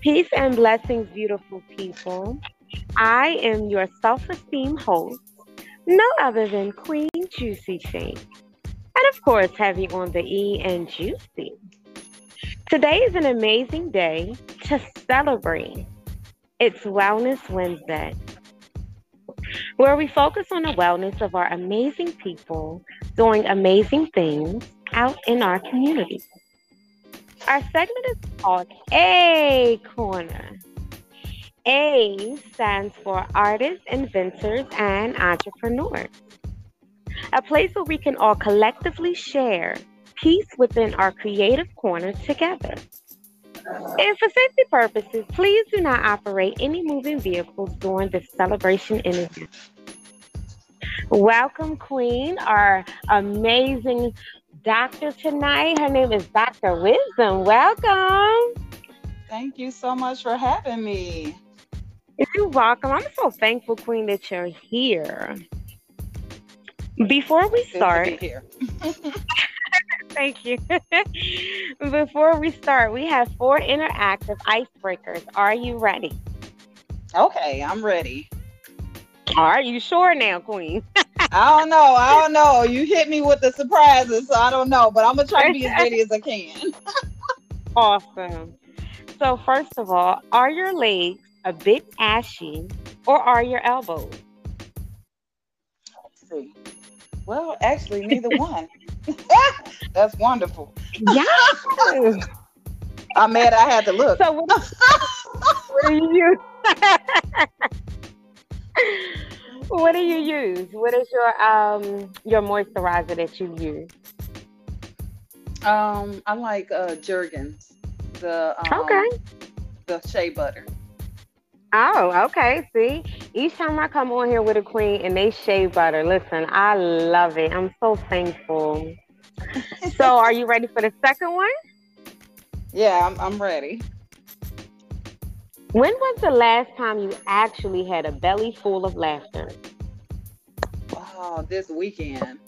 Peace and blessings, beautiful people. I am your self esteem host, no other than Queen Juicy Chain. And of course, heavy on the E and Juicy. Today is an amazing day to celebrate. It's Wellness Wednesday, where we focus on the wellness of our amazing people doing amazing things out in our community. Our segment is called A Corner. A stands for artists, inventors, and entrepreneurs. A place where we can all collectively share peace within our creative corner together. And for safety purposes, please do not operate any moving vehicles during the celebration interview. Welcome, Queen, our amazing doctor tonight. Her name is Dr. Wisdom. Welcome. Thank you so much for having me. You're welcome. I'm so thankful, Queen, that you're here. Before we start, here. thank you. Before we start, we have four interactive icebreakers. Are you ready? Okay, I'm ready. Are you sure now, Queen? I don't know. I don't know. You hit me with the surprises, so I don't know. But I'm gonna try to be as ready as I can. awesome. So first of all, are your legs a bit ashy, or are your elbows? Let's see. Well, actually, neither one. That's wonderful. Yeah. I'm mad I had to look. So what, what do you use? What do you use? What is your um your moisturizer that you use? Um, I like uh Jergens. The um, Okay. the shea butter. Oh, okay. See, each time I come on here with a queen and they shea butter, listen, I love it. I'm so thankful. So, are you ready for the second one? Yeah, I'm, I'm ready. When was the last time you actually had a belly full of laughter? Oh, this weekend.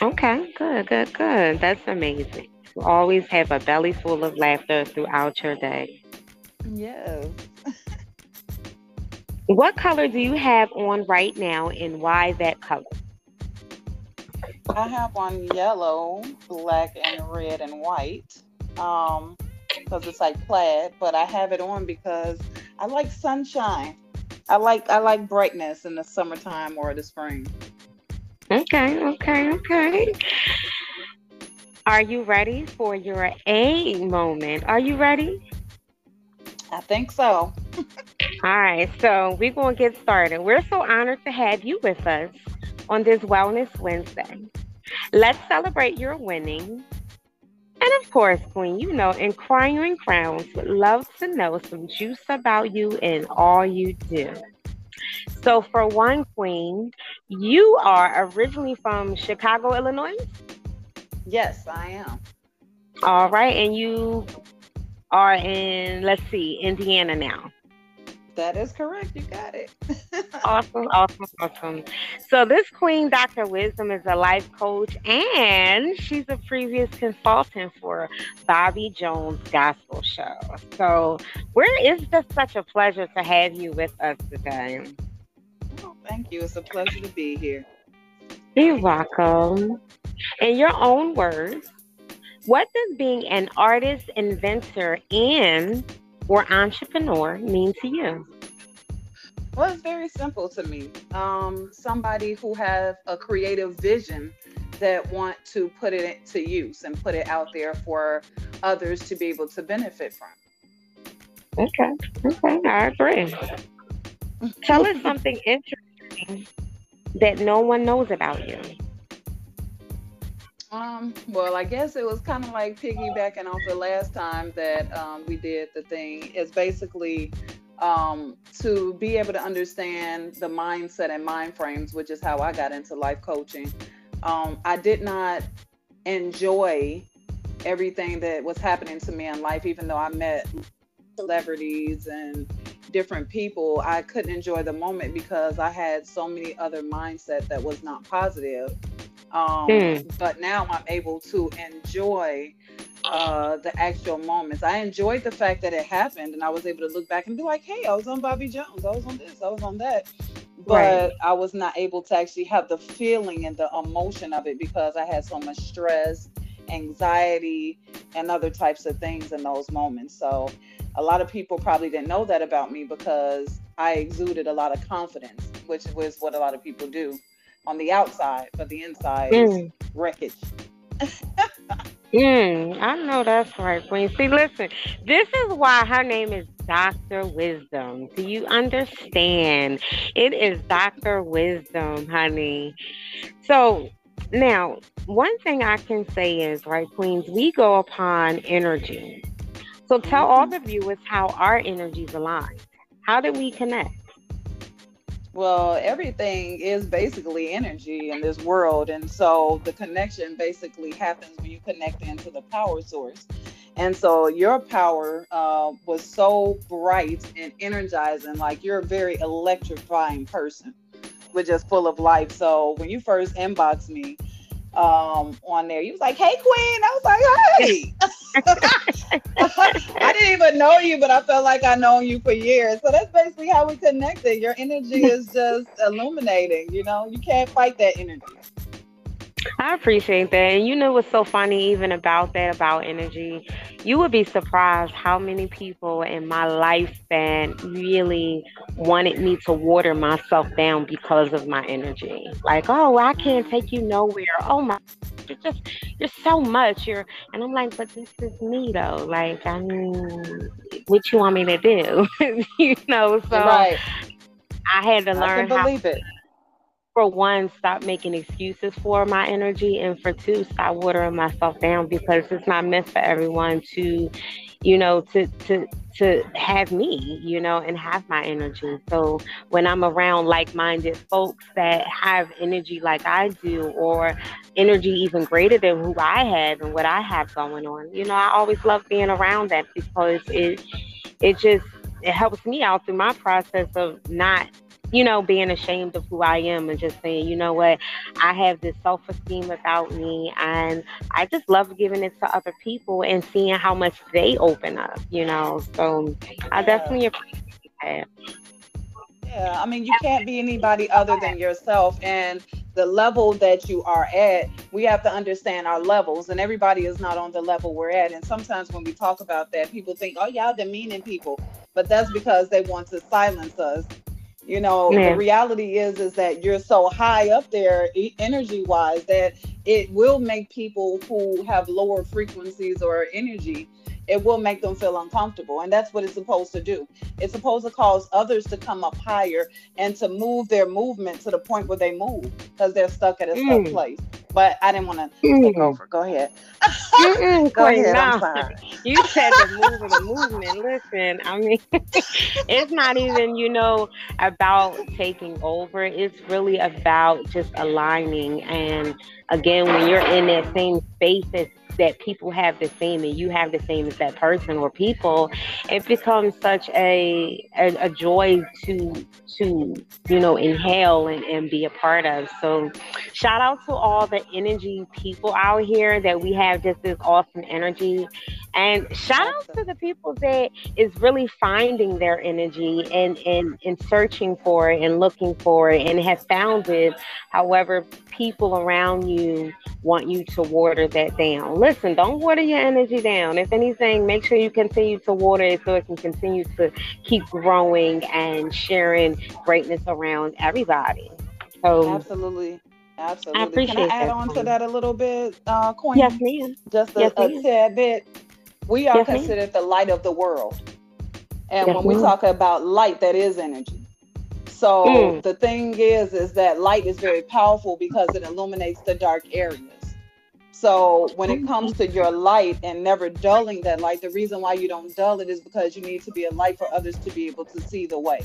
Okay, good, good, good. That's amazing. You always have a belly full of laughter throughout your day. Yes. What color do you have on right now and why that color? I have on yellow, black, and red and white. Um, because it's like plaid, but I have it on because I like sunshine. I like I like brightness in the summertime or the spring. Okay, okay, okay. Are you ready for your A moment? Are you ready? I think so. All right, so we're going to get started. We're so honored to have you with us on this Wellness Wednesday. Let's celebrate your winning. And of course, Queen, you know, Inquiring Crowns would love to know some juice about you and all you do. So, for one, Queen, you are originally from Chicago, Illinois. Yes, I am. All right, and you are in, let's see, Indiana now. That is correct. You got it. Awesome, awesome, awesome. So this Queen Dr. Wisdom is a life coach and she's a previous consultant for Bobby Jones Gospel Show. So where is just such a pleasure to have you with us today. Oh, thank you. It's a pleasure to be here. You're welcome. In your own words, what does being an artist, inventor, and or entrepreneur mean to you? Well, it's very simple to me. Um, somebody who has a creative vision that want to put it to use and put it out there for others to be able to benefit from. Okay, okay, I agree. Tell us something interesting that no one knows about you. Um, well, I guess it was kind of like piggybacking off the last time that um, we did the thing. Is basically um, to be able to understand the mindset and mind frames, which is how I got into life coaching. Um, I did not enjoy everything that was happening to me in life, even though I met celebrities and different people. I couldn't enjoy the moment because I had so many other mindset that was not positive. Um, Hmm. But now I'm able to enjoy uh, the actual moments. I enjoyed the fact that it happened, and I was able to look back and be like, "Hey, I was on Bobby Jones. I was on this. I was on that." But right. I was not able to actually have the feeling and the emotion of it because I had so much stress, anxiety, and other types of things in those moments. So, a lot of people probably didn't know that about me because I exuded a lot of confidence, which was what a lot of people do on the outside, but the inside mm. is wreckage. mm, I know that's right, Queen. See, listen, this is why her name is Dr. Wisdom. Do you understand? It is Dr. Wisdom, honey. So now, one thing I can say is, right, Queens, we go upon energy. So tell all mm-hmm. the viewers how our energies align. How did we connect? Well, everything is basically energy in this world. And so the connection basically happens when you connect into the power source. And so your power uh, was so bright and energizing, like you're a very electrifying person, which is full of life. So when you first inboxed me, um, on there. You was like, "Hey, Queen." I was like, "Hey." I didn't even know you, but I felt like I known you for years. So that's basically how we connected. Your energy is just illuminating. You know, you can't fight that energy. I appreciate that. And you know what's so funny even about that, about energy? You would be surprised how many people in my lifespan really wanted me to water myself down because of my energy. Like, oh, I can't take you nowhere. Oh my you're just you're so much. You're and I'm like, but this is me though. Like, I mean what you want me to do? you know, so right. I had to learn I can believe how, it for one, stop making excuses for my energy, and for two, stop watering myself down because it's not meant for everyone to, you know, to to to have me, you know, and have my energy. So when I'm around like-minded folks that have energy like I do, or energy even greater than who I have and what I have going on, you know, I always love being around that because it it just it helps me out through my process of not you know, being ashamed of who I am and just saying, you know what, I have this self esteem about me and I just love giving it to other people and seeing how much they open up, you know. So I definitely appreciate that. Yeah, I mean, you can't be anybody other than yourself. And the level that you are at, we have to understand our levels, and everybody is not on the level we're at. And sometimes when we talk about that, people think, oh, y'all demeaning people. But that's because they want to silence us you know, yeah. the reality is is that you're so high up there energy wise that it will make people who have lower frequencies or energy it will make them feel uncomfortable. And that's what it's supposed to do. It's supposed to cause others to come up higher and to move their movement to the point where they move because they're stuck at a mm. stuck place. But I didn't want to mm. take over. Go ahead. Go ahead. I'm sorry. You said the movement, the movement. Listen, I mean, it's not even, you know, about taking over. It's really about just aligning. And again, when you're in that same space as that people have the same and you have the same as that person or people, it becomes such a a, a joy to to you know inhale and, and be a part of. So shout out to all the energy people out here that we have just this awesome energy. And shout out to the people that is really finding their energy and, and, and searching for it and looking for it and have found it. However, people around you want you to water that down. Listen, don't water your energy down. If anything, make sure you continue to water it so it can continue to keep growing and sharing greatness around everybody. So absolutely. Absolutely. I appreciate Can I add on to that a little bit, uh, Queen? Yes, ma'am. Just a, yes, a tad bit. We are yes, considered ma'am. the light of the world. And yes, when we ma'am. talk about light, that is energy. So mm. the thing is, is that light is very powerful because it illuminates the dark areas. So when it comes to your light and never dulling that light, the reason why you don't dull it is because you need to be a light for others to be able to see the way.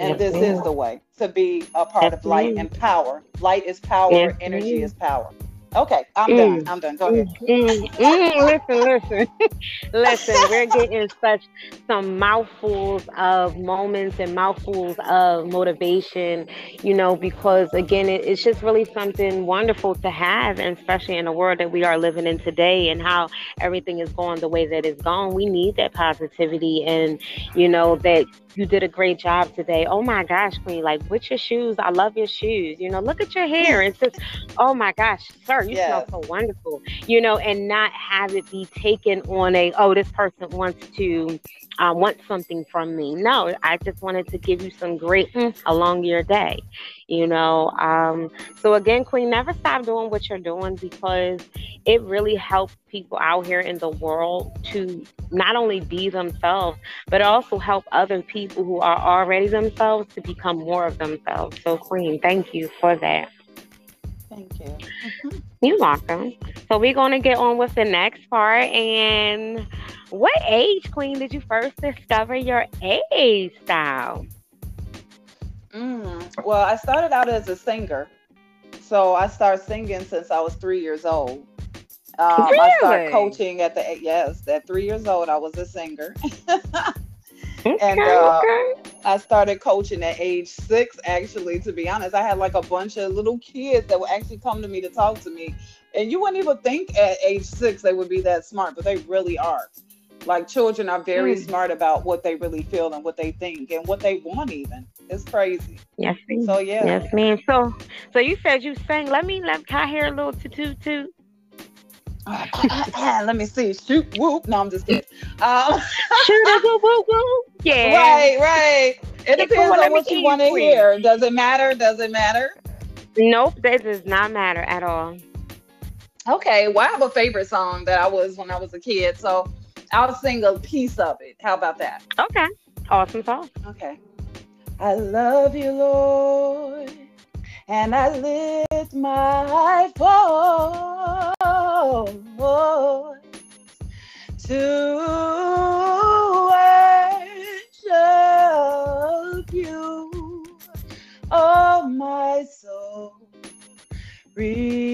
And this is the way to be a part of light and power. Light is power, energy is power. Okay, I'm mm. done. I'm done. Go ahead. Mm, mm, listen, listen, listen. We're getting such some mouthfuls of moments and mouthfuls of motivation, you know, because again, it, it's just really something wonderful to have, and especially in the world that we are living in today and how everything is going the way that it's going. We need that positivity and, you know, that you did a great job today. Oh my gosh, Queen, like with your shoes, I love your shoes. You know, look at your hair. It's just, oh my gosh, sir, you yes. smell so wonderful. You know, and not have it be taken on a, oh, this person wants to uh, want something from me. No, I just wanted to give you some great mm, along your day. You know, um, so again, Queen, never stop doing what you're doing because it really helps people out here in the world to not only be themselves, but also help other people who are already themselves to become more of themselves. So, Queen, thank you for that. Thank you. Mm-hmm. You're welcome. So we're going to get on with the next part. And what age, Queen, did you first discover your age style? Mm, well, I started out as a singer. So I started singing since I was three years old. Um, really? I started coaching at the yes, at three years old. I was a singer, okay, and uh, okay. I started coaching at age six. Actually, to be honest, I had like a bunch of little kids that would actually come to me to talk to me, and you wouldn't even think at age six they would be that smart, but they really are. Like children are very mm. smart about what they really feel and what they think and what they want. Even it's crazy. Yes, ma'am. So yeah. Yes, ma'am. So, so you said you sang. Let me let can I hear a little toot toot toot. let me see. Shoot, whoop. No, I'm just kidding. Um, Shoot, whoop, whoop, whoop. Yeah. Right, right. It depends on what you want to hear. Does it matter? Does it matter? Nope, that does not matter at all. Okay, well, I have a favorite song that I was when I was a kid, so I'll sing a piece of it. How about that? Okay, awesome song. Okay. I love you, Lord, and I lift my voice to worship you, oh my soul. Rejoice.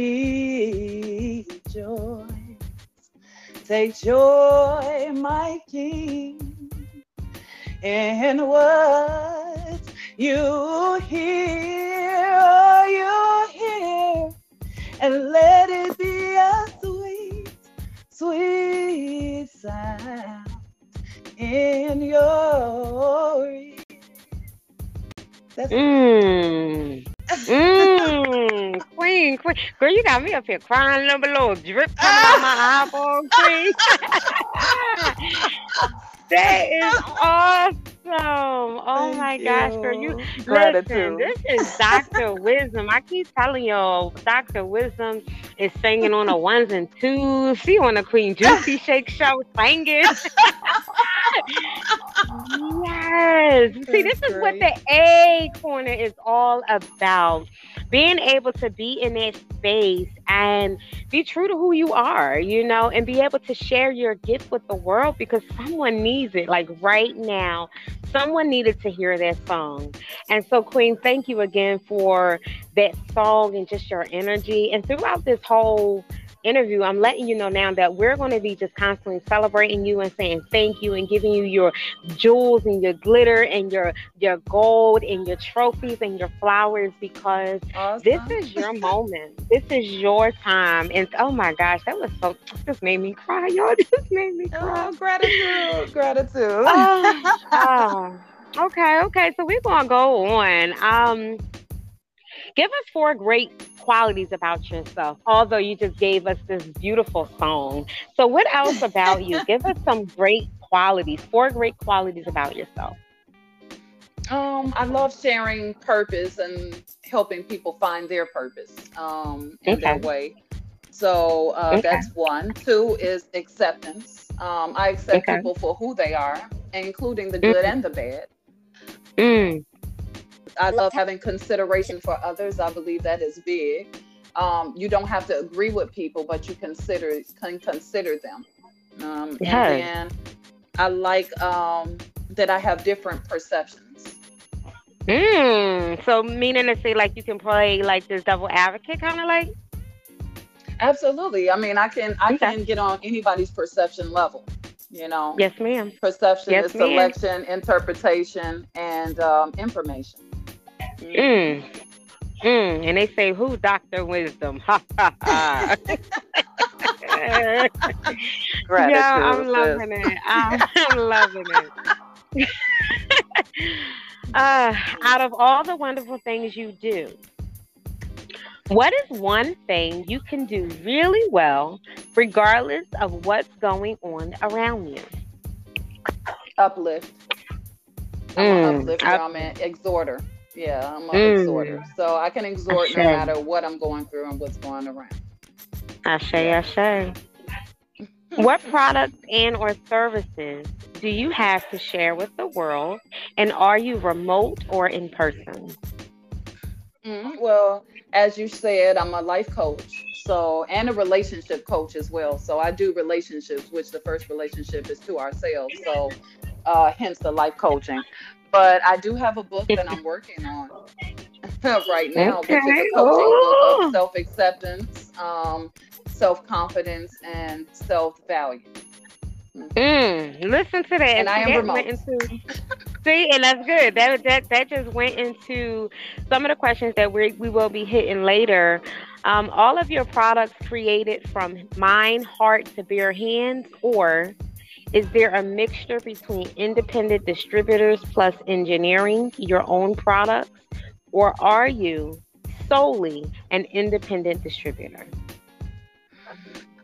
Take joy, my King, in what you hear, oh, you hear, and let it be a sweet, sweet sound in your ear. That's mm. Mmm, queen, queen. Girl, you got me up here crying, little little drip coming out my eyeball, queen. that is awesome. Oh Thank my you. gosh, girl. You Gratitude. listen, this is Dr. Wisdom. I keep telling y'all, Dr. Wisdom is singing on the ones and twos. She on the Queen Juicy Shake show singing. yes. See, this is what the A corner is all about. Being able to be in that space and be true to who you are, you know, and be able to share your gift with the world because someone needs it. Like right now, someone needed to hear that song. And so, Queen, thank you again for that song and just your energy. And throughout this whole interview, I'm letting you know now that we're going to be just constantly celebrating you and saying thank you and giving you your jewels and your glitter and your your gold and your trophies and your flowers because awesome. this is your moment. this is your time. And oh my gosh, that was so just made me cry, y'all. Just made me oh, cry. Oh, gratitude, gratitude. oh, oh. Okay, okay. So we're gonna go on. Um Give us four great qualities about yourself, although you just gave us this beautiful song. So, what else about you? Give us some great qualities, four great qualities about yourself. Um, I love sharing purpose and helping people find their purpose um, in okay. their way. So uh, okay. that's one. Two is acceptance. Um, I accept okay. people for who they are, including the good mm. and the bad. Mm. I love having consideration for others. I believe that is big. Um, you don't have to agree with people, but you consider can consider them. Um, yeah. And I like um, that I have different perceptions. Mm, so meaning to say like you can play like this double advocate kind of like Absolutely. I mean, I can I okay. can get on anybody's perception level. You know. Yes, ma'am. Perception yes, is selection, interpretation, and um, information. Mm. Mm. And they say, "Who Doctor Wisdom?" Ha ha ha. yeah, I'm loving it. I'm, I'm loving it. uh, out of all the wonderful things you do, what is one thing you can do really well, regardless of what's going on around you? Uplift. I'm mm, an uplifter. Up- I'm an exhorter. Yeah, I'm an mm. exhorter. So I can exhort no matter what I'm going through and what's going around. I say, I say. what products and or services do you have to share with the world? And are you remote or in person? Mm, well, as you said, I'm a life coach. So, and a relationship coach as well. So, I do relationships, which the first relationship is to ourselves. So, uh, hence the life coaching. But I do have a book that I'm working on right now, okay. which is a coaching Ooh. book of self acceptance, um, self confidence, and self value. Mm, listen to that. And I am remote. Into, see, and that's good. That that that just went into some of the questions that we we will be hitting later. Um, all of your products created from mind, heart to bare hands, or is there a mixture between independent distributors plus engineering your own products, or are you solely an independent distributor?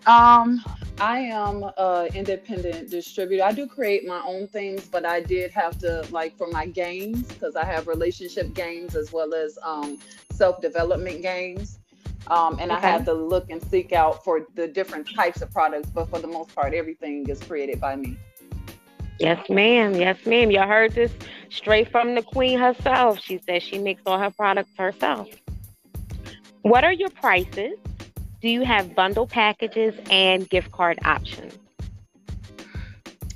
Um, I am an independent distributor. I do create my own things, but I did have to like for my games because I have relationship games as well as um, self development games. Um, and okay. I had to look and seek out for the different types of products, but for the most part, everything is created by me. Yes, ma'am. Yes, ma'am. You heard this straight from the queen herself. She says she makes all her products herself. What are your prices? do you have bundle packages and gift card options?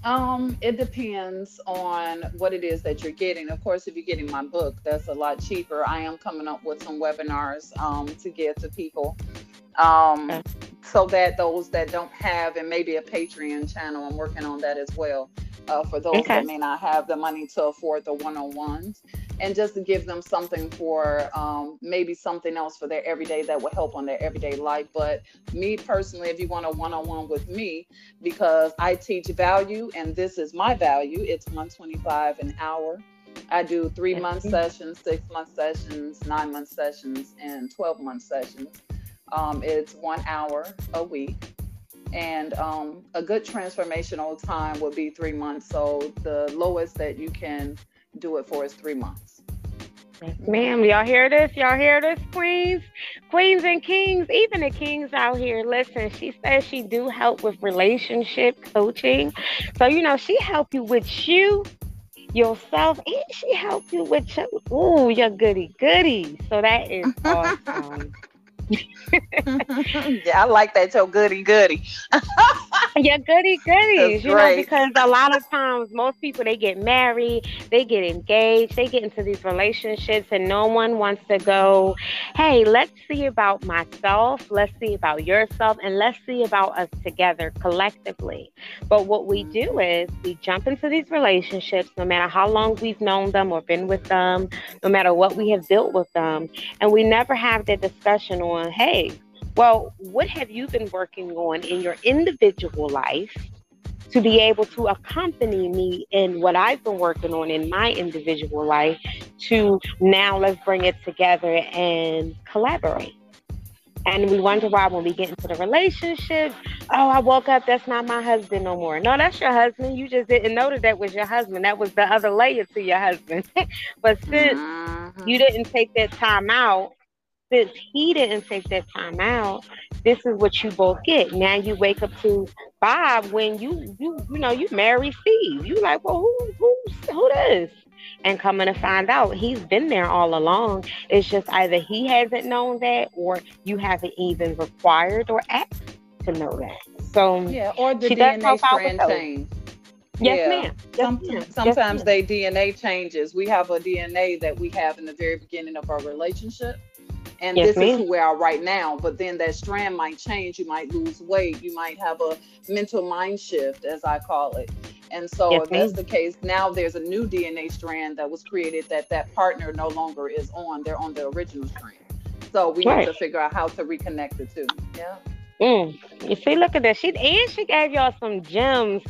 Um, it depends on what it is that you're getting. Of course, if you're getting my book, that's a lot cheaper. I am coming up with some webinars um, to give to people. Um, okay. so that those that don't have and maybe a Patreon channel, I'm working on that as well. Uh, for those okay. that may not have the money to afford the one-on-ones and just to give them something for um, maybe something else for their everyday that will help on their everyday life. But me personally, if you want a one on one with me, because I teach value and this is my value, it's 125 an hour. I do three month sessions, six month sessions, nine month sessions, and 12 month sessions. Um, it's one hour a week. And um, a good transformational time would be three months. So the lowest that you can do it for is three months. Yes, ma'am. Y'all hear this? Y'all hear this, queens? Queens and kings, even the kings out here. Listen, she says she do help with relationship coaching. So, you know, she help you with you, yourself, and she help you with your, ooh, your goody goody. So that is awesome. yeah, I like that. Your goody goody. yeah, goody goodies. You know, because a lot of times most people they get married, they get engaged, they get into these relationships, and no one wants to go. Hey, let's see about myself. Let's see about yourself, and let's see about us together collectively. But what we do is we jump into these relationships, no matter how long we've known them or been with them, no matter what we have built with them, and we never have the discussion on on, hey, well, what have you been working on in your individual life to be able to accompany me in what I've been working on in my individual life to now let's bring it together and collaborate. And we wonder why when we get into the relationship, oh, I woke up, that's not my husband no more. No, that's your husband. You just didn't know that that was your husband. That was the other layer to your husband. but since mm-hmm. you didn't take that time out since he didn't take that time out, this is what you both get. Now you wake up to Bob when you you you know you marry Steve. You like, well, who who who this? And coming to find out, he's been there all along. It's just either he hasn't known that, or you haven't even required or asked to know that. So yeah, or the DNA strand change. Yes, yeah. ma'am. Yes, Some, ma'am. Sometimes yes, they DNA changes. We have a DNA that we have in the very beginning of our relationship and yes, this ma'am. is who we are right now. But then that strand might change. You might lose weight. You might have a mental mind shift, as I call it. And so, yes, if that's the case, now there's a new DNA strand that was created that that partner no longer is on. They're on the original strand. So we right. need to figure out how to reconnect the two. Yeah. Mm. You see, look at that. She and she gave y'all some gems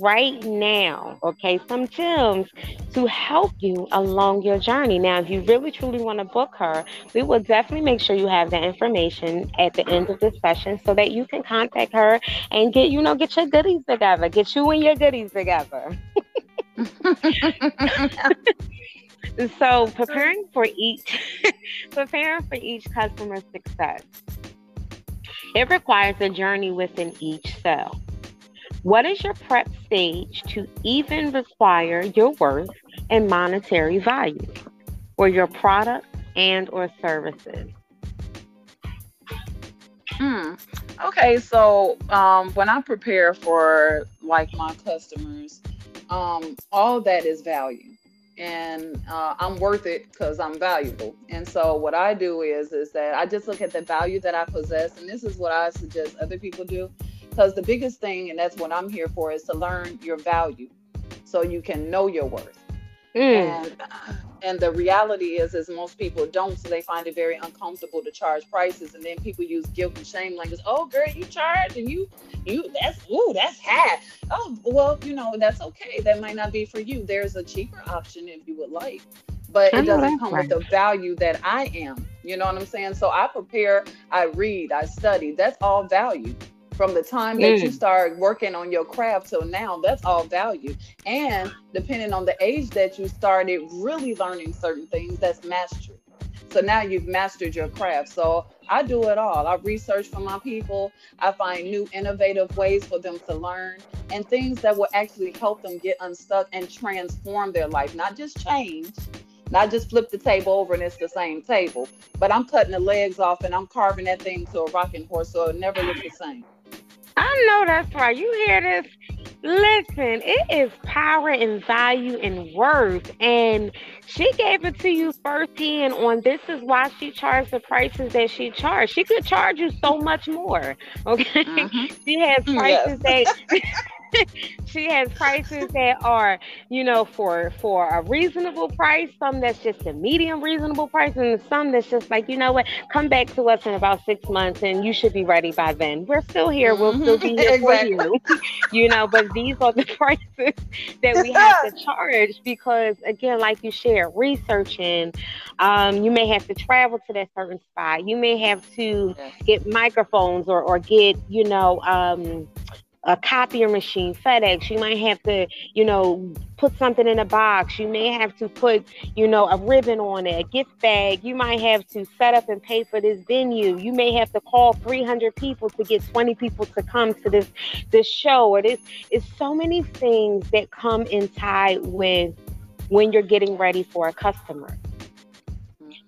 right now. Okay, some gems to help you along your journey. Now, if you really truly want to book her, we will definitely make sure you have the information at the end of the session so that you can contact her and get you know get your goodies together, get you and your goodies together. so preparing for each preparing for each customer success it requires a journey within each cell. What is your prep stage to even require your worth and monetary value for your product and or services? Hmm. Okay, so um, when I prepare for like my customers, um, all that is value and uh, I'm worth it because I'm valuable. And so what I do is is that I just look at the value that I possess, and this is what I suggest other people do, because the biggest thing, and that's what I'm here for, is to learn your value, so you can know your worth. Mm. And and the reality is is most people don't so they find it very uncomfortable to charge prices and then people use guilt and shame language oh girl you charge and you you that's oh that's high oh well you know that's okay that might not be for you there's a cheaper option if you would like but it doesn't come right. with the value that i am you know what i'm saying so i prepare i read i study that's all value from the time that mm. you start working on your craft till now that's all value. And depending on the age that you started really learning certain things that's mastery. So now you've mastered your craft. So i do it all. I research for my people. I find new innovative ways for them to learn and things that will actually help them get unstuck and transform their life not just change not just flip the table over and it's the same table, but I'm cutting the legs off and I'm carving that thing to a rocking horse so it never looks the same. I know that's right. You hear this? Listen, it is power and value and worth. And she gave it to you firsthand on this is why she charged the prices that she charged. She could charge you so much more. Okay. Mm-hmm. she has prices yes. that she has prices that are, you know, for for a reasonable price, some that's just a medium reasonable price, and some that's just like, you know what, come back to us in about six months and you should be ready by then. We're still here, we'll mm-hmm. still be here exactly. for you. you know, but these are the prices that we have to charge because again, like you share, researching, um, you may have to travel to that certain spot. You may have to get microphones or or get, you know, um a copier machine, FedEx. You might have to, you know, put something in a box. You may have to put, you know, a ribbon on it, a gift bag. You might have to set up and pay for this venue. You may have to call 300 people to get 20 people to come to this this show. Or this is so many things that come in tie with when you're getting ready for a customer.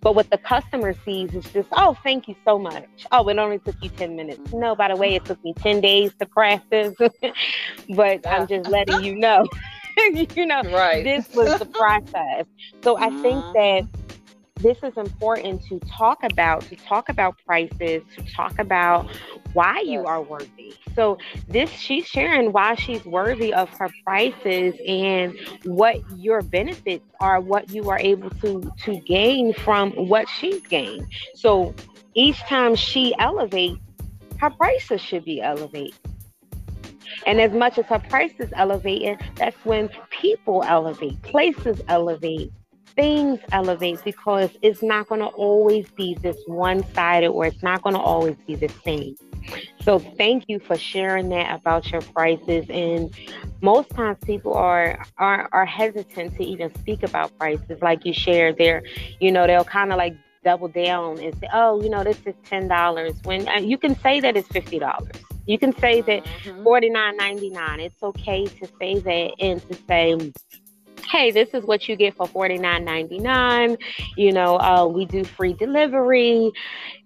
But what the customer sees is just, oh, thank you so much. Oh, it only took you 10 minutes. No, by the way, it took me 10 days to craft this, but I'm just letting you know. you know, right. this was the process. So I think mm-hmm. that this is important to talk about to talk about prices to talk about why you are worthy. So this she's sharing why she's worthy of her prices and what your benefits are what you are able to to gain from what she's gained. So each time she elevates her prices should be elevated. And as much as her prices elevating that's when people elevate places elevate things elevate because it's not going to always be this one sided or it's not going to always be the same. So thank you for sharing that about your prices. And most times people are are, are hesitant to even speak about prices. Like you shared there, you know, they'll kind of like double down and say, oh, you know, this is ten dollars. When uh, you can say that it's fifty dollars. You can say that mm-hmm. forty nine ninety nine. It's okay to say that and to say hey, this is what you get for $49.99. You know, uh, we do free delivery.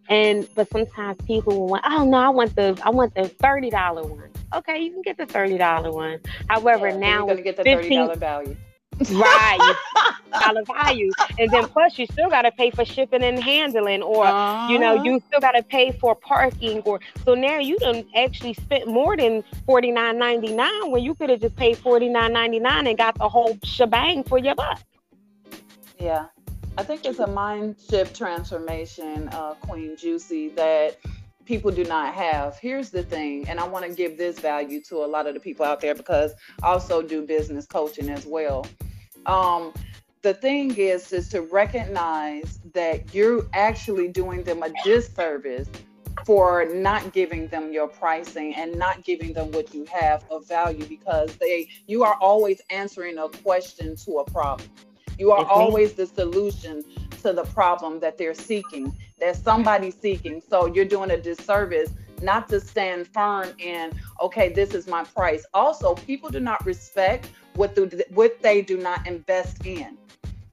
And but sometimes people will want, oh no, I want the I want the thirty dollar one. Okay, you can get the thirty dollar one. However, yeah, now you're gonna get the thirty dollar value. Right. dollar value. And then plus you still gotta pay for shipping and handling or uh-huh. you know, you still gotta pay for parking or so now you done actually spent more than forty nine ninety nine when you could have just paid forty nine ninety nine and got the whole shebang for your buck. Yeah. I think it's a mind shift transformation, uh, Queen Juicy, that people do not have. Here's the thing, and I want to give this value to a lot of the people out there because I also do business coaching as well. Um, the thing is, is to recognize that you're actually doing them a disservice for not giving them your pricing and not giving them what you have of value because they you are always answering a question to a problem. You are always the solution to the problem that they're seeking. that somebody's seeking. So you're doing a disservice not to stand firm in, okay, this is my price. Also, people do not respect what, the, what they do not invest in.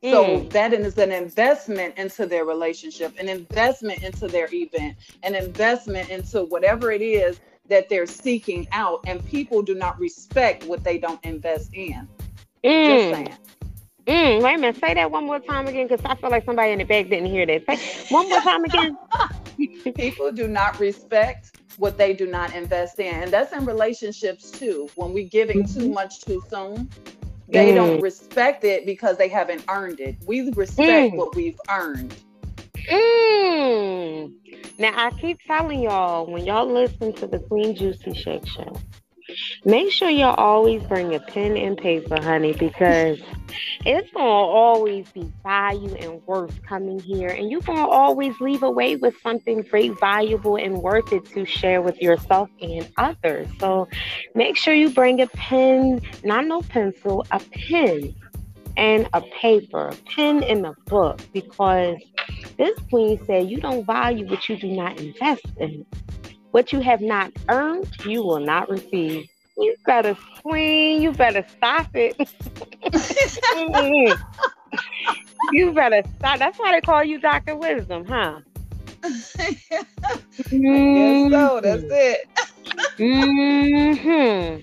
Mm. So that is an investment into their relationship, an investment into their event, an investment into whatever it is that they're seeking out. And people do not respect what they don't invest in. Mm. Just saying. Mm, wait a minute. Say that one more time again, because I feel like somebody in the back didn't hear that. Say one more time again. People do not respect what they do not invest in, and that's in relationships too. When we giving too mm-hmm. much too soon, they mm. don't respect it because they haven't earned it. We respect mm. what we've earned. Mm. Now I keep telling y'all when y'all listen to the Queen Juicy Shake Show Make sure you always bring a pen and paper, honey, because it's gonna always be value and worth coming here, and you're gonna always leave away with something great, valuable, and worth it to share with yourself and others. So make sure you bring a pen, not no pencil, a pen and a paper, a pen and a book, because this queen said you don't value what you do not invest in. What you have not earned, you will not receive. You better swing. You better stop it. you better stop. That's why they call you Dr. Wisdom, huh? mm-hmm. so. That's it. mm-hmm.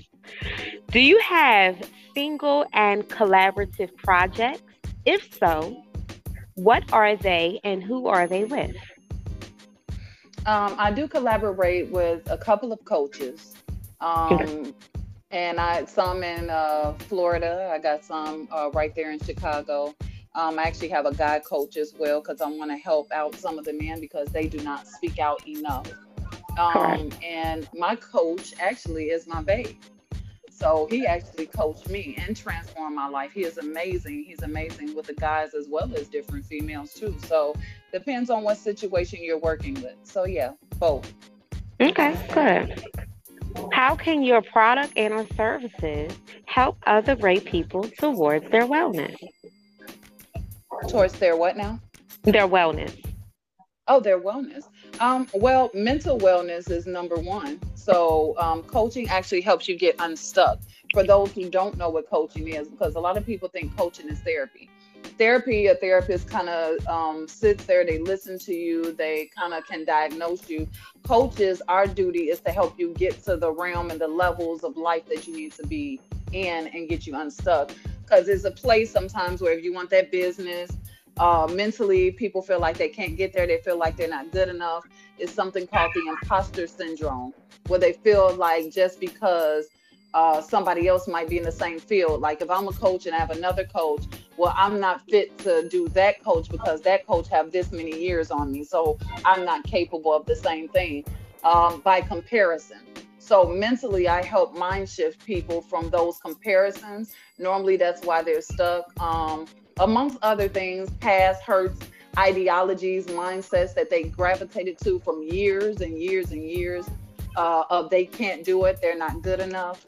Do you have single and collaborative projects? If so, what are they and who are they with? Um, I do collaborate with a couple of coaches. Um, and I some in uh, Florida. I got some uh, right there in Chicago. Um, I actually have a guy coach as well because I want to help out some of the men because they do not speak out enough. Um, and my coach actually is my babe. So he actually coached me and transformed my life. He is amazing. He's amazing with the guys as well as different females too. So depends on what situation you're working with. So yeah, both. Okay, good. How can your product and or services help other great people towards their wellness? Towards their what now? Their wellness. Oh, their wellness. Um, well, mental wellness is number one. So, um, coaching actually helps you get unstuck. For those who don't know what coaching is, because a lot of people think coaching is therapy. Therapy, a therapist kind of um, sits there, they listen to you, they kind of can diagnose you. Coaches, our duty is to help you get to the realm and the levels of life that you need to be in and get you unstuck. Because it's a place sometimes where if you want that business, uh, mentally people feel like they can't get there they feel like they're not good enough it's something called the imposter syndrome where they feel like just because uh, somebody else might be in the same field like if i'm a coach and i have another coach well i'm not fit to do that coach because that coach have this many years on me so i'm not capable of the same thing um, by comparison so mentally, I help mind shift people from those comparisons. Normally, that's why they're stuck. Um, amongst other things, past hurts, ideologies, mindsets that they gravitated to from years and years and years uh, of they can't do it, they're not good enough,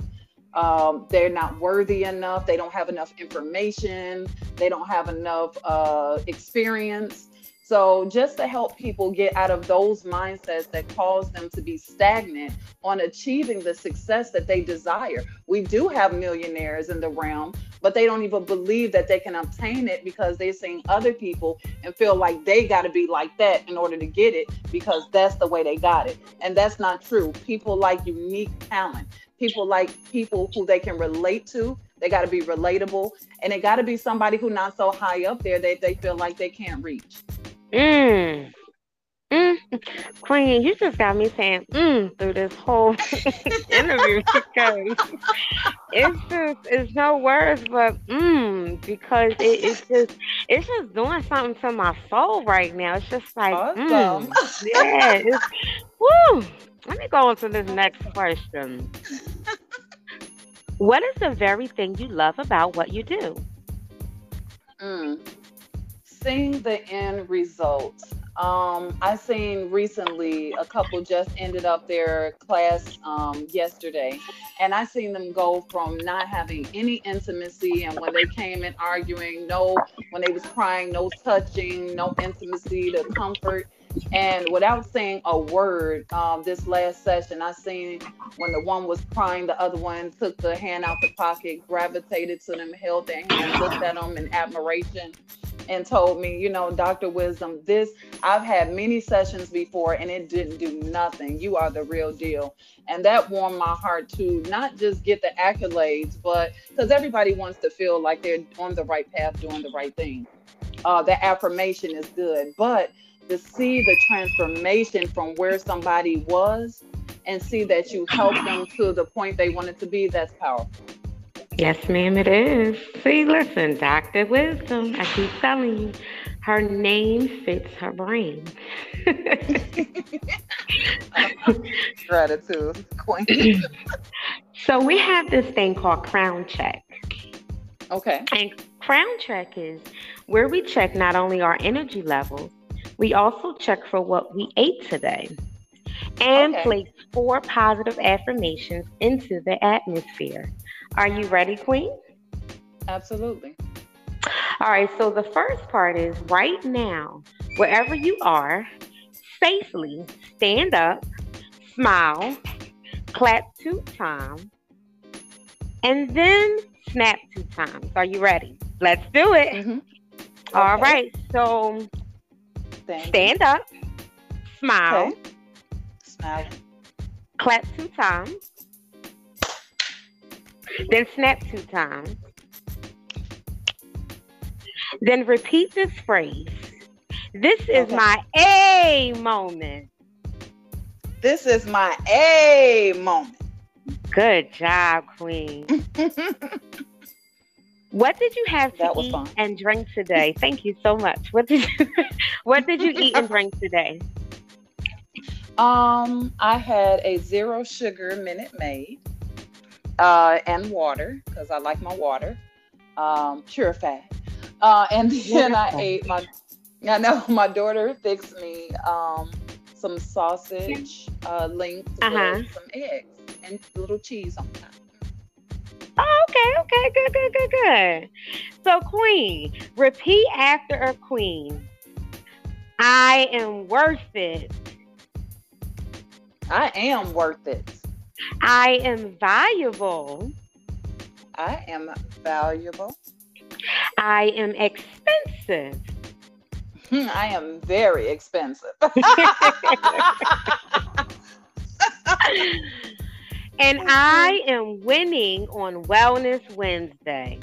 um, they're not worthy enough, they don't have enough information, they don't have enough uh, experience. So, just to help people get out of those mindsets that cause them to be stagnant on achieving the success that they desire. We do have millionaires in the realm, but they don't even believe that they can obtain it because they're seeing other people and feel like they got to be like that in order to get it because that's the way they got it. And that's not true. People like unique talent, people like people who they can relate to They got to be relatable, and it got to be somebody who not so high up there that they feel like they can't reach. Mm. Mm. Queen, you just got me saying mm through this whole interview because it's just it's no words but mm because it, it's just it's just doing something to my soul right now. It's just like awesome. mm, yeah, it's, woo. Let me go on to this next question. what is the very thing you love about what you do? Mm. Seeing the end result. Um, I seen recently a couple just ended up their class um, yesterday, and I seen them go from not having any intimacy, and when they came in arguing, no, when they was crying, no touching, no intimacy, the comfort, and without saying a word, um, this last session, I seen when the one was crying, the other one took the hand out the pocket, gravitated to them, held their hand, looked at them in admiration, and told me, you know, Dr. Wisdom, this, I've had many sessions before and it didn't do nothing. You are the real deal. And that warmed my heart to not just get the accolades, but because everybody wants to feel like they're on the right path, doing the right thing. Uh, the affirmation is good, but to see the transformation from where somebody was and see that you help them to the point they wanted to be, that's powerful. Yes, ma'am, it is. See, listen, Dr. Wisdom, I keep telling you, her name fits her brain. Gratitude, queen. so we have this thing called crown check. Okay. And crown check is where we check not only our energy levels, we also check for what we ate today and okay. place four positive affirmations into the atmosphere. Are you ready, Queen? Absolutely. All right, so the first part is right now, wherever you are, safely stand up, smile, clap two times, and then snap two times. Are you ready? Let's do it. Mm-hmm. Okay. All right, so Stand up. Smile. Okay. Smile. Clap two times. Then snap two times. Then repeat this phrase. This is okay. my A moment. This is my A moment. Good job, Queen. What did you have to eat fun. and drink today? Thank you so much. What did you What did you eat and drink today? Um, I had a zero sugar Minute Maid, uh, and water because I like my water, um, purified. Uh, and then I ate my. I know my daughter fixed me um, some sausage uh, links uh-huh. with some eggs and little cheese on top. Oh, okay, okay, good, good, good, good. So, Queen, repeat after a queen. I am worth it. I am worth it. I am valuable. I am valuable. I am expensive. Hmm, I am very expensive. And I am winning on Wellness Wednesday.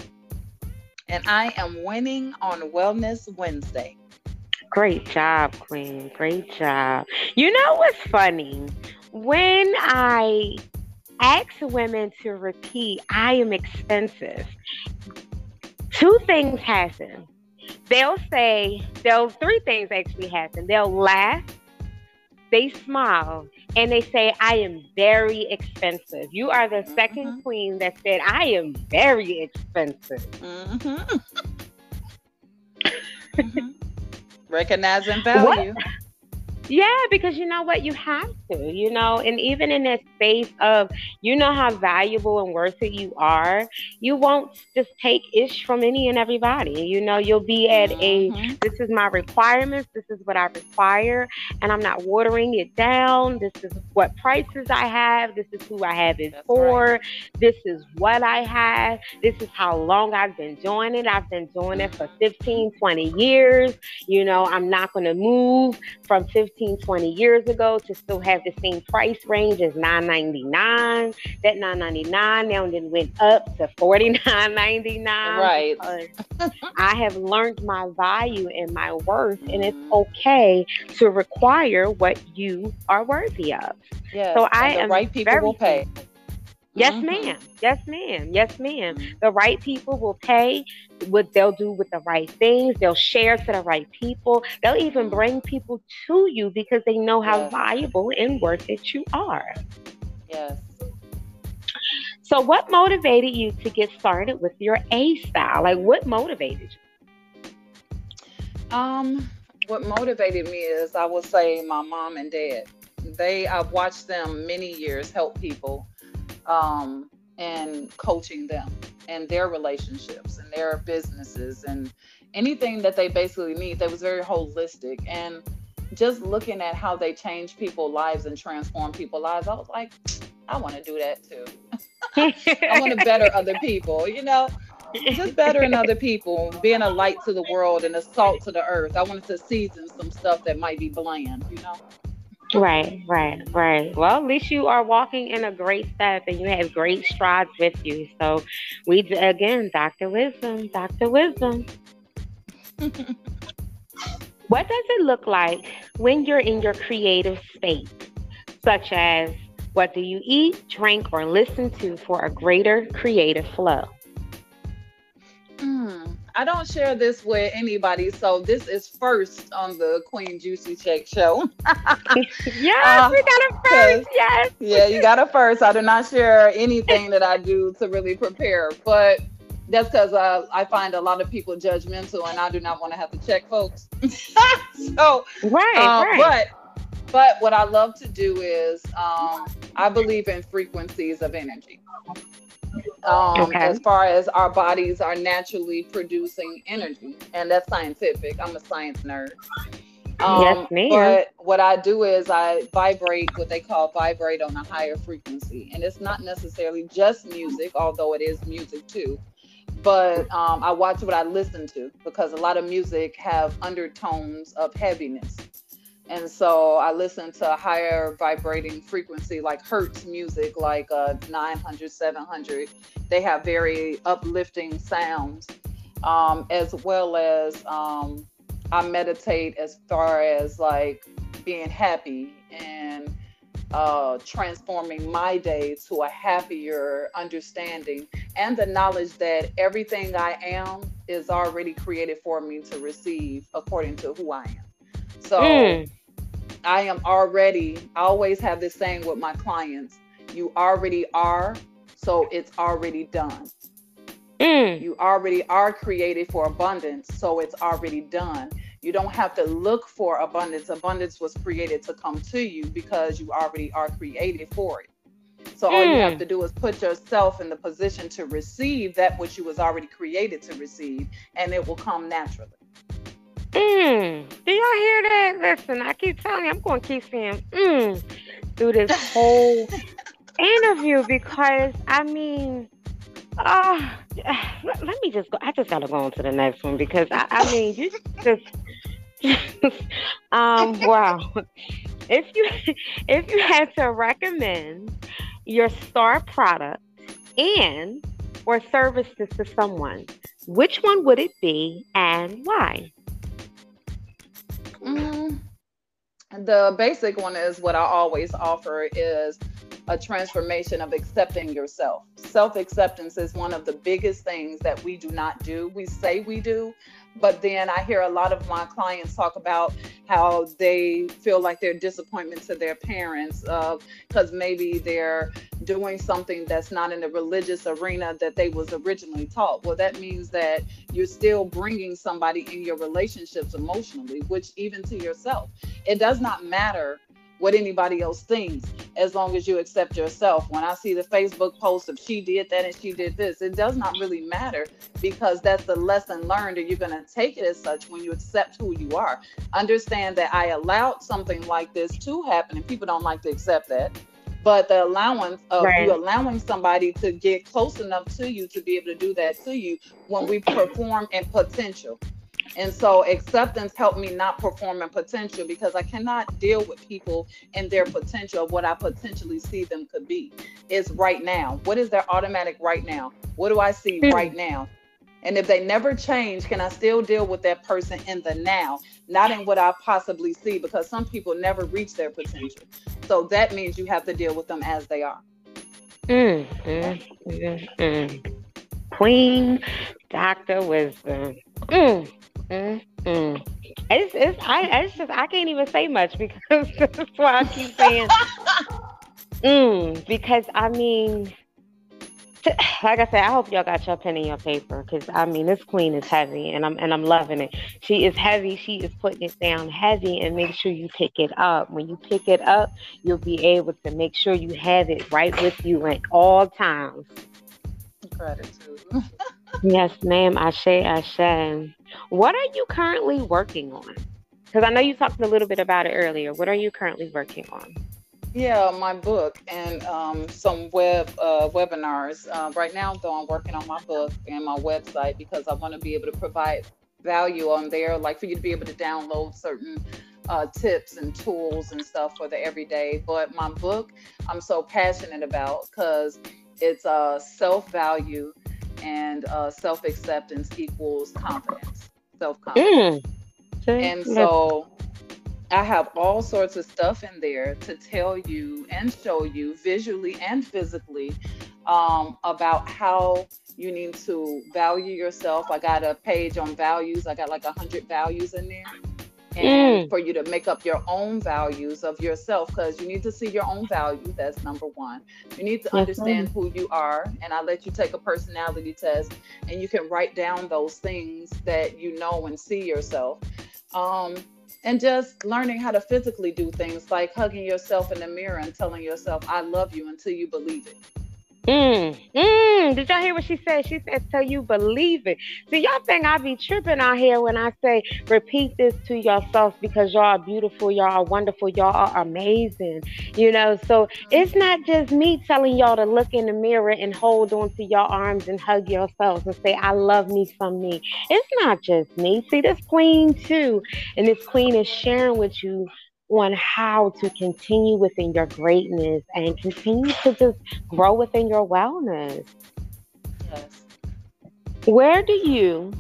And I am winning on Wellness Wednesday. Great job, Queen. Great job. You know what's funny? When I ask women to repeat, I am expensive, two things happen. They'll say, they'll three things actually happen. They'll laugh, they smile, and they say, I am very expensive. You are the 2nd mm-hmm. queen that said, I am very expensive. Mm-hmm. mm-hmm. Recognizing value. What? Yeah, because you know what? You have to, you know, and even in that space of you know how valuable and worth it you are, you won't just take ish from any and everybody. You know, you'll be at mm-hmm. a this is my requirements, this is what I require, and I'm not watering it down. This is what prices I have, this is who I have it That's for, right. this is what I have, this is how long I've been doing it. I've been doing it for 15, 20 years. You know, I'm not going to move from 15 15, 20 years ago to still have have the same price range as nine ninety nine. That nine ninety nine now then went up to forty nine ninety nine. Right. I have learned my value and my worth, and it's mm-hmm. okay to require what you are worthy of. Yeah. So I am right people will pay. Yes, mm-hmm. ma'am. Yes, ma'am. Yes, ma'am. The right people will pay what they'll do with the right things. They'll share to the right people. They'll even bring people to you because they know how yes. valuable and worth it you are. Yes. So, what motivated you to get started with your A style? Like, what motivated you? Um, what motivated me is I would say my mom and dad. They I've watched them many years help people um, and coaching them and their relationships and their businesses and anything that they basically need. They was very holistic and just looking at how they change people's lives and transform people's lives. I was like, I want to do that too. I want to better other people, you know, just bettering other people, being a light to the world and a salt to the earth. I wanted to season some stuff that might be bland, you know. Right, right, right. Well, at least you are walking in a great step and you have great strides with you. So, we again, Dr. Wisdom, Dr. Wisdom. what does it look like when you're in your creative space, such as what do you eat, drink, or listen to for a greater creative flow? Mm. I don't share this with anybody, so this is first on the Queen Juicy Shake show. yes, uh, we got it first. Yes. Yeah, you got it first. I do not share anything that I do to really prepare, but that's because uh, I find a lot of people judgmental, and I do not want to have to check folks. so, right, uh, right. But but what I love to do is um, I believe in frequencies of energy um, okay. as far as our bodies are naturally producing energy, and that's scientific. I'm a science nerd. Um, yes, ma'am. But what I do is I vibrate what they call vibrate on a higher frequency, and it's not necessarily just music, although it is music too. But um, I watch what I listen to because a lot of music have undertones of heaviness. And so I listen to higher vibrating frequency, like Hertz music, like uh, 900, 700. They have very uplifting sounds, um, as well as um, I meditate as far as like being happy and uh, transforming my day to a happier understanding and the knowledge that everything I am is already created for me to receive according to who I am. So mm. I am already, I always have this saying with my clients you already are, so it's already done. Mm. You already are created for abundance, so it's already done. You don't have to look for abundance. Abundance was created to come to you because you already are created for it. So mm. all you have mm. to do is put yourself in the position to receive that which you was already created to receive, and it will come naturally. Mm. Do y'all hear that? Listen, I keep telling you, I'm going to keep saying mm through this whole interview because I mean, uh, let, let, me just go. I just got to go on to the next one because I, I mean, you just, um, wow. If you if you had to recommend your star product and or services to someone, which one would it be and why? Mm, the basic one is what I always offer is a transformation of accepting yourself. Self acceptance is one of the biggest things that we do not do. We say we do, but then I hear a lot of my clients talk about how they feel like they're disappointment to their parents because maybe they're doing something that's not in the religious arena that they was originally taught. Well, that means that you're still bringing somebody in your relationships emotionally, which even to yourself, it does not matter what anybody else thinks as long as you accept yourself. When I see the Facebook post of she did that and she did this, it does not really matter because that's the lesson learned and you're going to take it as such when you accept who you are. Understand that I allowed something like this to happen and people don't like to accept that. But the allowance of right. you allowing somebody to get close enough to you to be able to do that to you when we perform in potential And so acceptance helped me not perform in potential because I cannot deal with people and their potential of what I potentially see them could be. Is right now. What is their automatic right now? What do I see mm-hmm. right now? And if they never change, can I still deal with that person in the now, not in what I possibly see? Because some people never reach their potential. So that means you have to deal with them as they are. Mm, mm, mm, mm. Queen, Dr. Wisdom. Mm, mm. It's, it's, I, it's just, I can't even say much because that's why I keep saying, mm, because I mean, like I said, I hope y'all got your pen and your paper because I mean this queen is heavy and I'm and I'm loving it. She is heavy. She is putting it down heavy and make sure you pick it up. When you pick it up, you'll be able to make sure you have it right with you at all times. Gratitude. yes, ma'am. Ashe, Ashe. What are you currently working on? Because I know you talked a little bit about it earlier. What are you currently working on? Yeah, my book and um, some web uh, webinars. Uh, right now, though, I'm working on my book and my website because I want to be able to provide value on there, like for you to be able to download certain uh, tips and tools and stuff for the everyday. But my book, I'm so passionate about because it's uh, self value and uh, self acceptance equals confidence, self confidence. Mm. And so I have all sorts of stuff in there to tell you and show you visually and physically um, about how you need to value yourself. I got a page on values. I got like a hundred values in there. And mm. for you to make up your own values of yourself, because you need to see your own value. That's number one. You need to understand who you are. And I let you take a personality test and you can write down those things that you know and see yourself. Um, and just learning how to physically do things like hugging yourself in the mirror and telling yourself, I love you until you believe it. Mm, mm. Did y'all hear what she said? She said, "Till you believe it." See, y'all think I be tripping out here when I say, "Repeat this to yourself because y'all are beautiful, y'all are wonderful, y'all are amazing." You know, so it's not just me telling y'all to look in the mirror and hold on to your arms and hug yourselves and say, "I love me from me." It's not just me. See, this queen too, and this queen is sharing with you on how to continue within your greatness and continue to just grow within your wellness. Yes. Where do you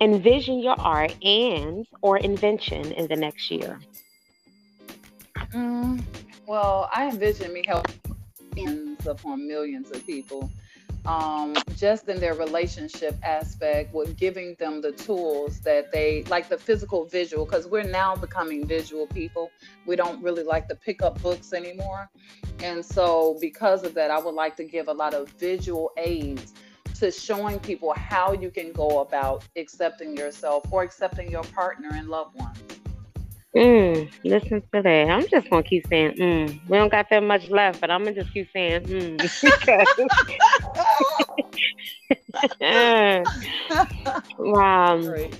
envision your art and or invention in the next year? Mm, well, I envision me helping millions upon millions of people um, just in their relationship aspect with giving them the tools that they like the physical visual because we're now becoming visual people. We don't really like to pick up books anymore. And so because of that i would like to give a lot of visual aids to showing people how you can go about accepting yourself or accepting your partner and loved ones Mm, listen to that. I'm just gonna keep saying mm. We don't got that much left, but I'm gonna just keep saying mm. um,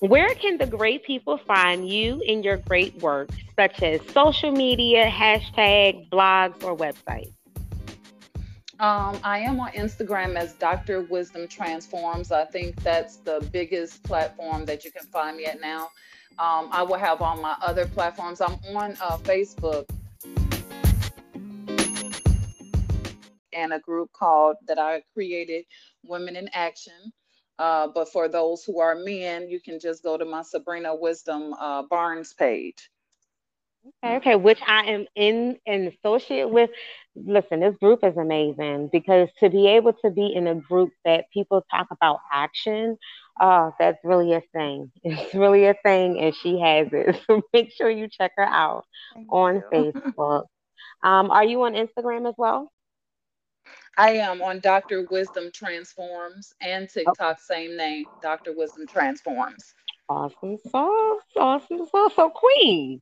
Where can the great people find you and your great work, such as social media, hashtag, blogs, or websites? Um, I am on Instagram as Dr. Wisdom Transforms. I think that's the biggest platform that you can find me at now. Um, I will have on my other platforms. I'm on uh, Facebook and a group called that I created, Women in Action. Uh, but for those who are men, you can just go to my Sabrina Wisdom uh, Barnes page. Okay, okay, which I am in and associate with. Listen, this group is amazing because to be able to be in a group that people talk about action, oh, that's really a thing. It's really a thing, and she has it. So make sure you check her out Thank on you. Facebook. Um, are you on Instagram as well? I am on Dr. Wisdom Transforms and TikTok, okay. same name, Dr. Wisdom Transforms. Awesome sauce, awesome sauce. So, Queen,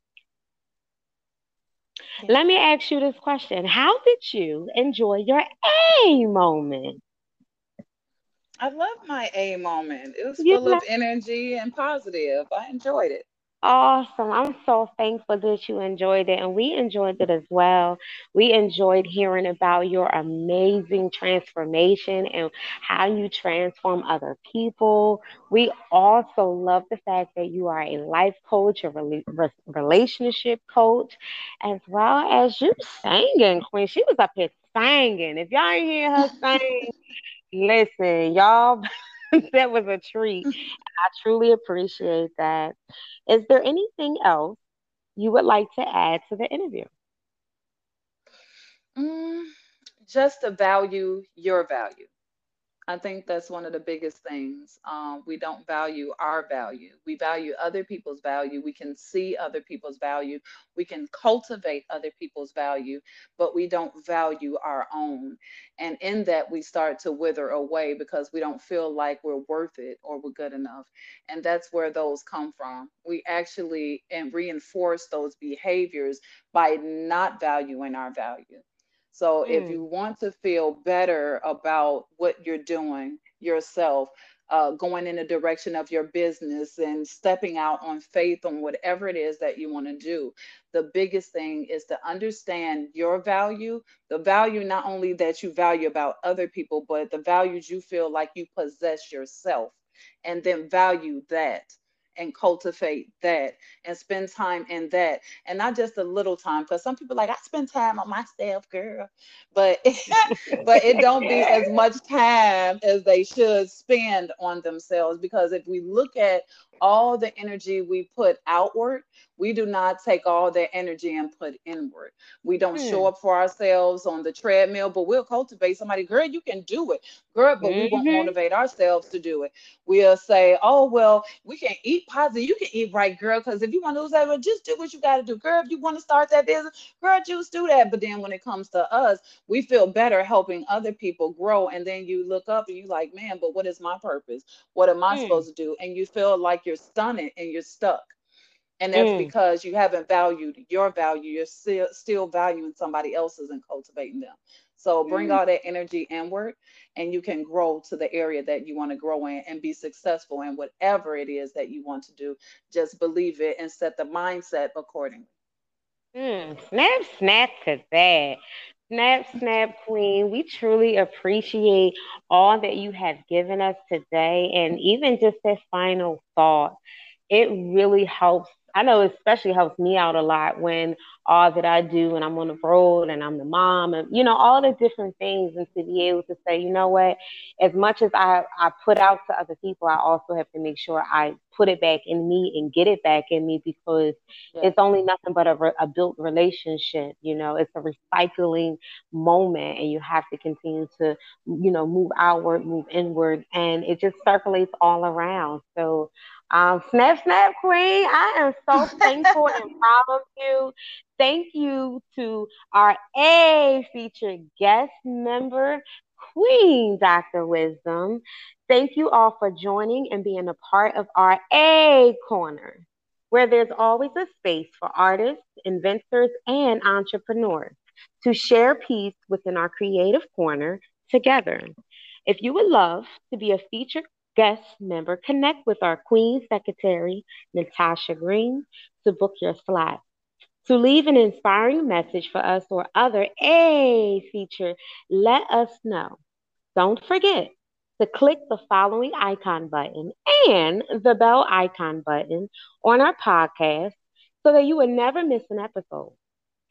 let me ask you this question. How did you enjoy your A moment? I love my A moment. It was full of energy and positive. I enjoyed it. Awesome. I'm so thankful that you enjoyed it, and we enjoyed it as well. We enjoyed hearing about your amazing transformation and how you transform other people. We also love the fact that you are a life coach, a relationship coach, as well as you singing, Queen. She was up here singing. If y'all ain't hear her sing, listen, y'all. that was a treat. I truly appreciate that. Is there anything else you would like to add to the interview? Mm, just to value your value. I think that's one of the biggest things. Um, we don't value our value. We value other people's value. We can see other people's value. We can cultivate other people's value, but we don't value our own. And in that, we start to wither away because we don't feel like we're worth it or we're good enough. And that's where those come from. We actually reinforce those behaviors by not valuing our value. So mm. if you want to feel better about what you're doing yourself, uh, going in the direction of your business and stepping out on faith on whatever it is that you want to do. The biggest thing is to understand your value, the value not only that you value about other people, but the values you feel like you possess yourself, and then value that and cultivate that and spend time in that. And not just a little time because some people like i spend time on myself girl. But but it don't be as much time as they should spend on themselves because if we look at all the energy we put outward, we do not take all that energy and put inward. We don't mm. show up for ourselves on the treadmill, but we'll cultivate somebody, girl, you can do it. Girl, but mm-hmm. we won't mm-hmm. motivate ourselves to do it. We'll say, oh, well, we can eat positive. You can eat right, girl, because if you want to lose that, well, just do what you got to do. Girl, if you want to start that business, girl, just do that. But then when it comes to us, we feel better helping other people grow. And then you look up and you like, man, but what is my purpose? What am I mm. supposed to do? And you feel like you're you're stunning and you're stuck. And that's mm. because you haven't valued your value. You're still still valuing somebody else's and cultivating them. So bring mm. all that energy inward and you can grow to the area that you want to grow in and be successful in whatever it is that you want to do. Just believe it and set the mindset accordingly. Mm, snap, snap to that. Snap, snap, queen. We truly appreciate all that you have given us today and even just that final thought. It really helps I know it especially helps me out a lot when all that I do and I'm on the road and I'm the mom and you know all the different things and to be able to say you know what? As much as I I put out to other people I also have to make sure I put it back in me and get it back in me because yeah. it's only nothing but a, a built relationship you know? It's a recycling moment and you have to continue to you know move outward move inward and it just circulates all around. So um, snap, snap, queen. I am so thankful and proud of you. Thank you to our A featured guest member, Queen Dr. Wisdom. Thank you all for joining and being a part of our A Corner, where there's always a space for artists, inventors, and entrepreneurs to share peace within our creative corner together. If you would love to be a featured guest member, connect with our Queen Secretary, Natasha Green, to book your slot. To leave an inspiring message for us or other A feature, let us know. Don't forget to click the following icon button and the bell icon button on our podcast so that you will never miss an episode.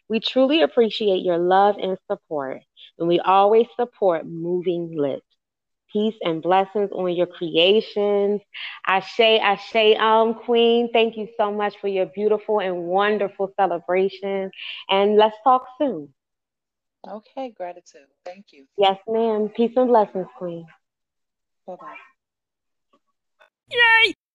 We truly appreciate your love and support, and we always support Moving Lips peace and blessings on your creations. Ashe, Ashe, um, Queen, thank you so much for your beautiful and wonderful celebration. And let's talk soon. Okay, gratitude. Thank you. Yes, ma'am. Peace and blessings, Queen. Bye bye. Yay!